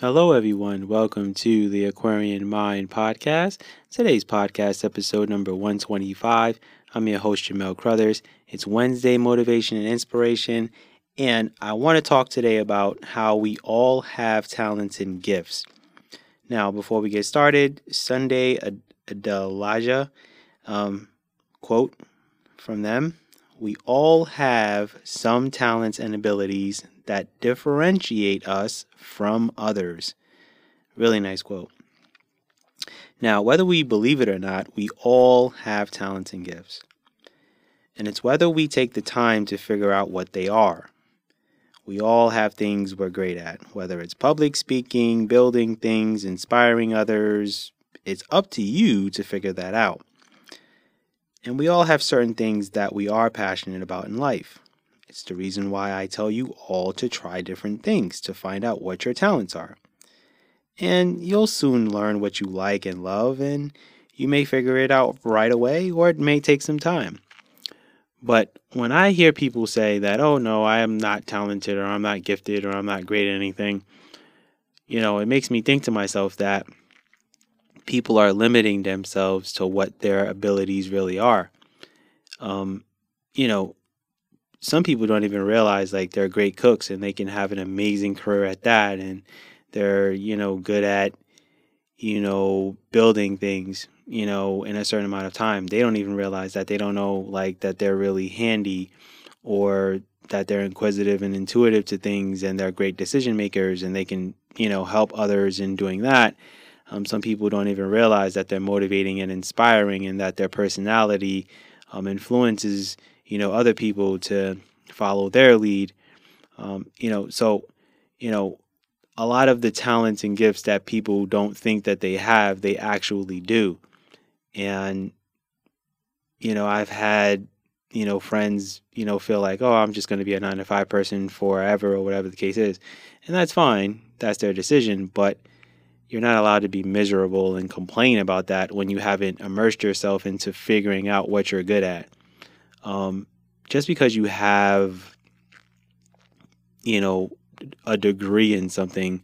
Hello, everyone. Welcome to the Aquarian Mind Podcast. Today's podcast, episode number 125. I'm your host, Jamell Crouthers. It's Wednesday Motivation and Inspiration, and I want to talk today about how we all have talents and gifts. Now, before we get started, Sunday Adelaja um, quote from them We all have some talents and abilities that differentiate us from others. Really nice quote. Now, whether we believe it or not, we all have talents and gifts. And it's whether we take the time to figure out what they are. We all have things we're great at, whether it's public speaking, building things, inspiring others. It's up to you to figure that out. And we all have certain things that we are passionate about in life. It's the reason why I tell you all to try different things to find out what your talents are. And you'll soon learn what you like and love, and you may figure it out right away, or it may take some time. But when I hear people say that, oh no, I am not talented, or I'm not gifted, or I'm not great at anything, you know, it makes me think to myself that people are limiting themselves to what their abilities really are. Um, you know, some people don't even realize like they're great cooks and they can have an amazing career at that and they're you know good at you know building things you know in a certain amount of time. They don't even realize that they don't know like that they're really handy or that they're inquisitive and intuitive to things and they're great decision makers and they can you know help others in doing that. Um, some people don't even realize that they're motivating and inspiring and that their personality um, influences you know other people to follow their lead um, you know so you know a lot of the talents and gifts that people don't think that they have they actually do. And you know i've had you know friends you know feel like oh i'm just going to be a 9 to 5 person forever or whatever the case is. And that's fine. That's their decision. But you're not allowed to be miserable and complain about that when you haven't immersed yourself into figuring out what you're good at um, just because you have, you know, a degree in something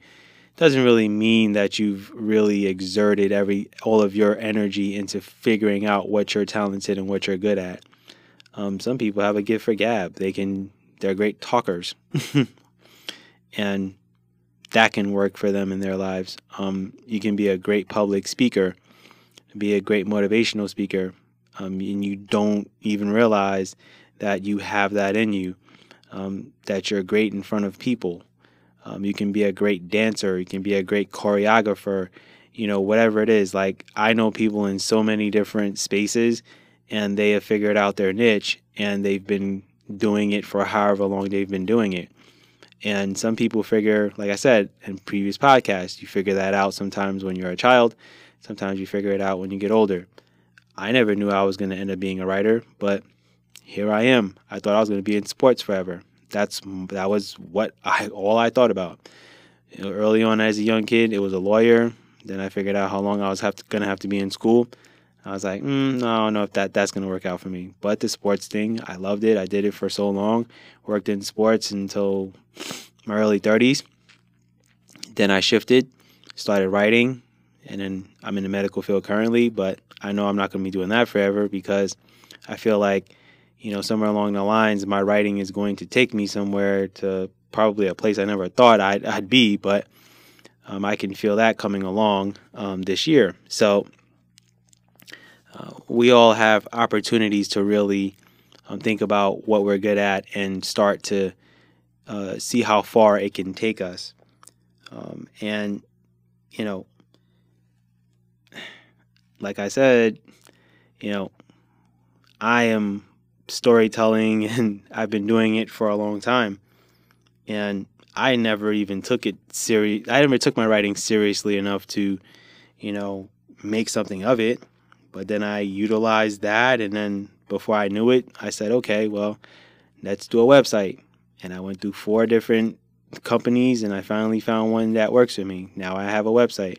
doesn't really mean that you've really exerted every all of your energy into figuring out what you're talented and what you're good at. Um, some people have a gift for gab; they can they're great talkers, and that can work for them in their lives. Um, you can be a great public speaker, be a great motivational speaker, um, and you don't even realize that you have that in you, um, that you're great in front of people. Um, you can be a great dancer, you can be a great choreographer, you know, whatever it is. Like, I know people in so many different spaces and they have figured out their niche and they've been doing it for however long they've been doing it. And some people figure, like I said in previous podcasts, you figure that out sometimes when you're a child, sometimes you figure it out when you get older. I never knew I was going to end up being a writer, but here I am. I thought I was going to be in sports forever. That's that was what I all I thought about. You know, early on as a young kid, it was a lawyer. Then I figured out how long I was have to, gonna have to be in school. I was like, mm, no, I don't know if that that's gonna work out for me. But the sports thing, I loved it. I did it for so long. Worked in sports until my early 30s. Then I shifted, started writing, and then I'm in the medical field currently, but I know I'm not going to be doing that forever because I feel like, you know, somewhere along the lines, my writing is going to take me somewhere to probably a place I never thought I'd, I'd be, but um, I can feel that coming along um, this year. So uh, we all have opportunities to really um, think about what we're good at and start to uh, see how far it can take us. Um, and, you know, like I said, you know, I am storytelling and I've been doing it for a long time. And I never even took it serious. I never took my writing seriously enough to, you know, make something of it. But then I utilized that. And then before I knew it, I said, okay, well, let's do a website. And I went through four different companies and I finally found one that works for me. Now I have a website.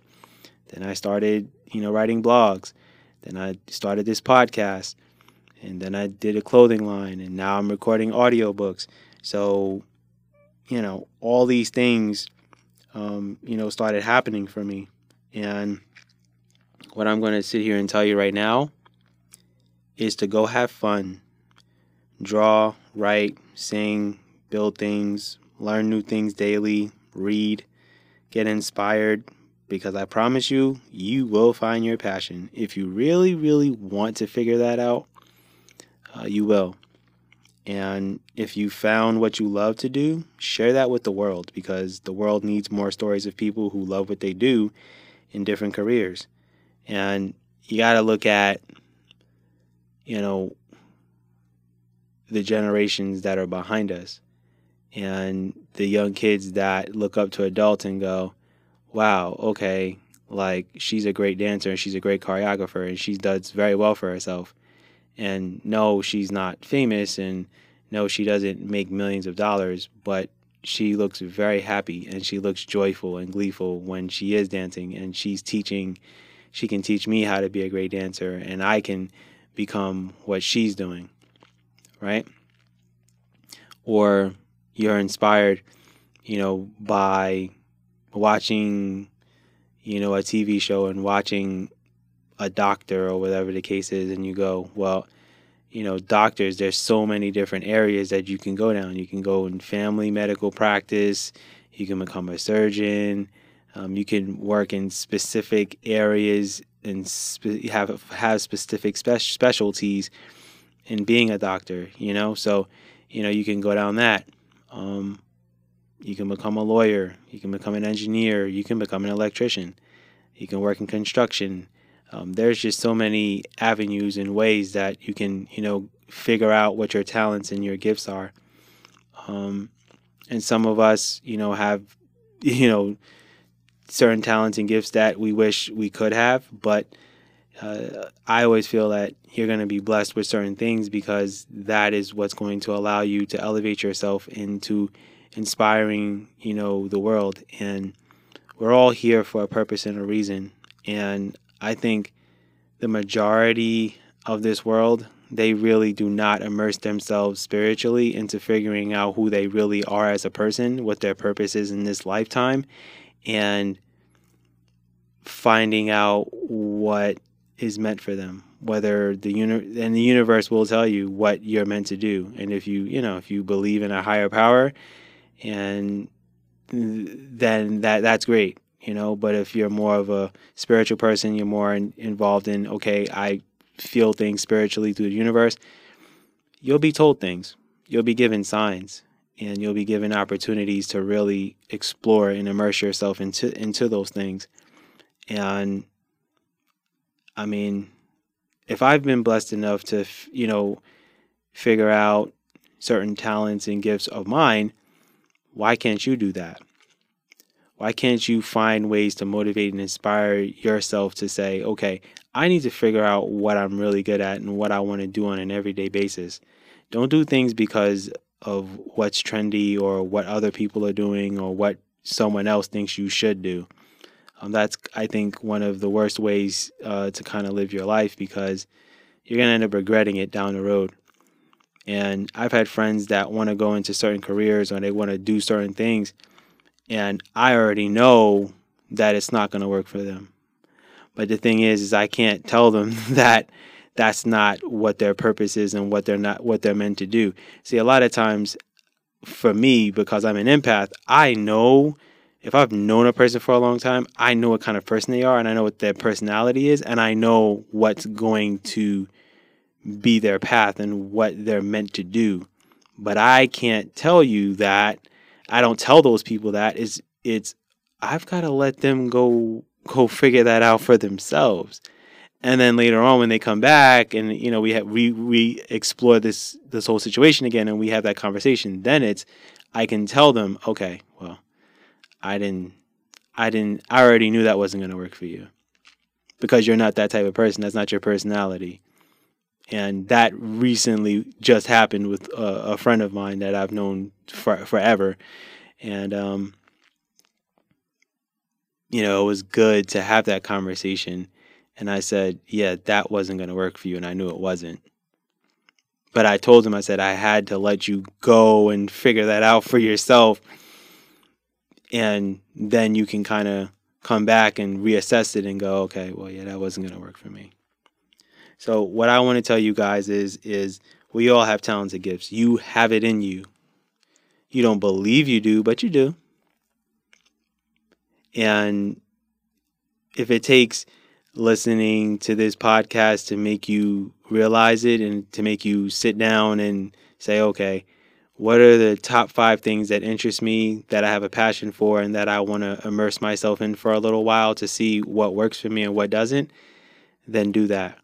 Then I started, you know, writing blogs. Then I started this podcast. And then I did a clothing line. And now I'm recording audiobooks. So, you know, all these things um, you know, started happening for me. And what I'm going to sit here and tell you right now is to go have fun, draw, write, sing, build things, learn new things daily, read, get inspired, because I promise you, you will find your passion. If you really, really want to figure that out, uh, you will. And if you found what you love to do, share that with the world because the world needs more stories of people who love what they do in different careers. And you got to look at, you know, the generations that are behind us and the young kids that look up to adults and go, wow, okay, like she's a great dancer and she's a great choreographer and she does very well for herself. And no, she's not famous and no, she doesn't make millions of dollars, but she looks very happy and she looks joyful and gleeful when she is dancing and she's teaching she can teach me how to be a great dancer and I can become what she's doing. Right? Or you're inspired, you know, by watching, you know, a TV show and watching a doctor or whatever the case is, and you go, well, you know, doctors, there's so many different areas that you can go down. You can go in family medical practice, you can become a surgeon, um, you can work in specific areas and spe- have have specific spe- specialties in being a doctor. You know, so you know you can go down that. Um, you can become a lawyer. You can become an engineer. You can become an electrician. You can work in construction. Um, there's just so many avenues and ways that you can, you know, figure out what your talents and your gifts are. Um, and some of us, you know, have, you know, certain talents and gifts that we wish we could have. But uh, I always feel that you're going to be blessed with certain things because that is what's going to allow you to elevate yourself into inspiring, you know, the world. And we're all here for a purpose and a reason. And I think the majority of this world, they really do not immerse themselves spiritually into figuring out who they really are as a person, what their purpose is in this lifetime, and finding out what is meant for them whether the uni- and the universe will tell you what you're meant to do and if you you know if you believe in a higher power and then that that's great, you know. But if you're more of a spiritual person, you're more in, involved in okay, I feel things spiritually through the universe. You'll be told things. You'll be given signs, and you'll be given opportunities to really explore and immerse yourself into into those things. And I mean, if I've been blessed enough to, you know, figure out certain talents and gifts of mine, why can't you do that? Why can't you find ways to motivate and inspire yourself to say, okay, I need to figure out what I'm really good at and what I want to do on an everyday basis? Don't do things because of what's trendy or what other people are doing or what someone else thinks you should do. Um, that's, I think, one of the worst ways uh, to kind of live your life because you're going to end up regretting it down the road. And I've had friends that want to go into certain careers or they want to do certain things. And I already know that it's not going to work for them. But the thing is, is I can't tell them that that's not what their purpose is and what they're not what they're meant to do. See, a lot of times for me, because I'm an empath, I know if I've known a person for a long time, I know what kind of person they are and I know what their personality is and I know what's going to be their path and what they're meant to do. But I can't tell you that. I don't tell those people that. It's it's I've got to let them go go figure that out for themselves. And then later on when they come back and you know we have we we explore this this whole situation again and we have that conversation, then it's I can tell them, okay, well, I didn't I didn't I already knew that wasn't going to work for you. Because you're not that type of person. That's not your personality and that recently just happened with a, a friend of mine that I've known for, forever, and um, you know, it was good to have that conversation. And I said, yeah, that wasn't going to work for you, and I knew it wasn't. But I told him, I said, I had to let you go and figure that out for yourself. and then you can kind of come back and reassess it and go, okay, well, yeah, that wasn't going to work for me. So what I want to tell you guys is is we all have talents and gifts. You have it in you. You don't believe you do, but you do. And if it takes listening to this podcast to make you realize it and to make you sit down and say, okay, what are the top five things that interest me that I have a passion for and that I want to immerse myself in for a little while to see what works for me and what doesn't, then do that.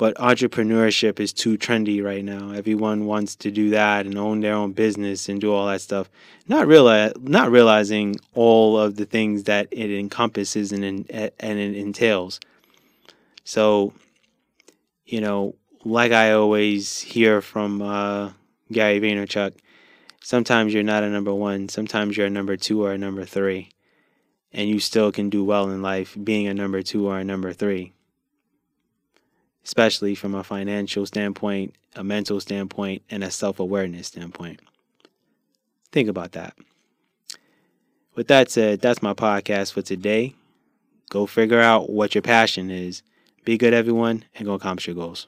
But entrepreneurship is too trendy right now. Everyone wants to do that and own their own business and do all that stuff, not realize, not realizing all of the things that it encompasses and and it entails. So, you know, like I always hear from uh, Gary Vaynerchuk, sometimes you're not a number one, sometimes you're a number two or a number three, and you still can do well in life being a number two or a number three especially from a financial standpoint, a mental standpoint, and a self awareness standpoint. Think about that. With that said, that's my podcast for today. Go figure out what your passion is. Be good, everyone, and go accomplish your goals.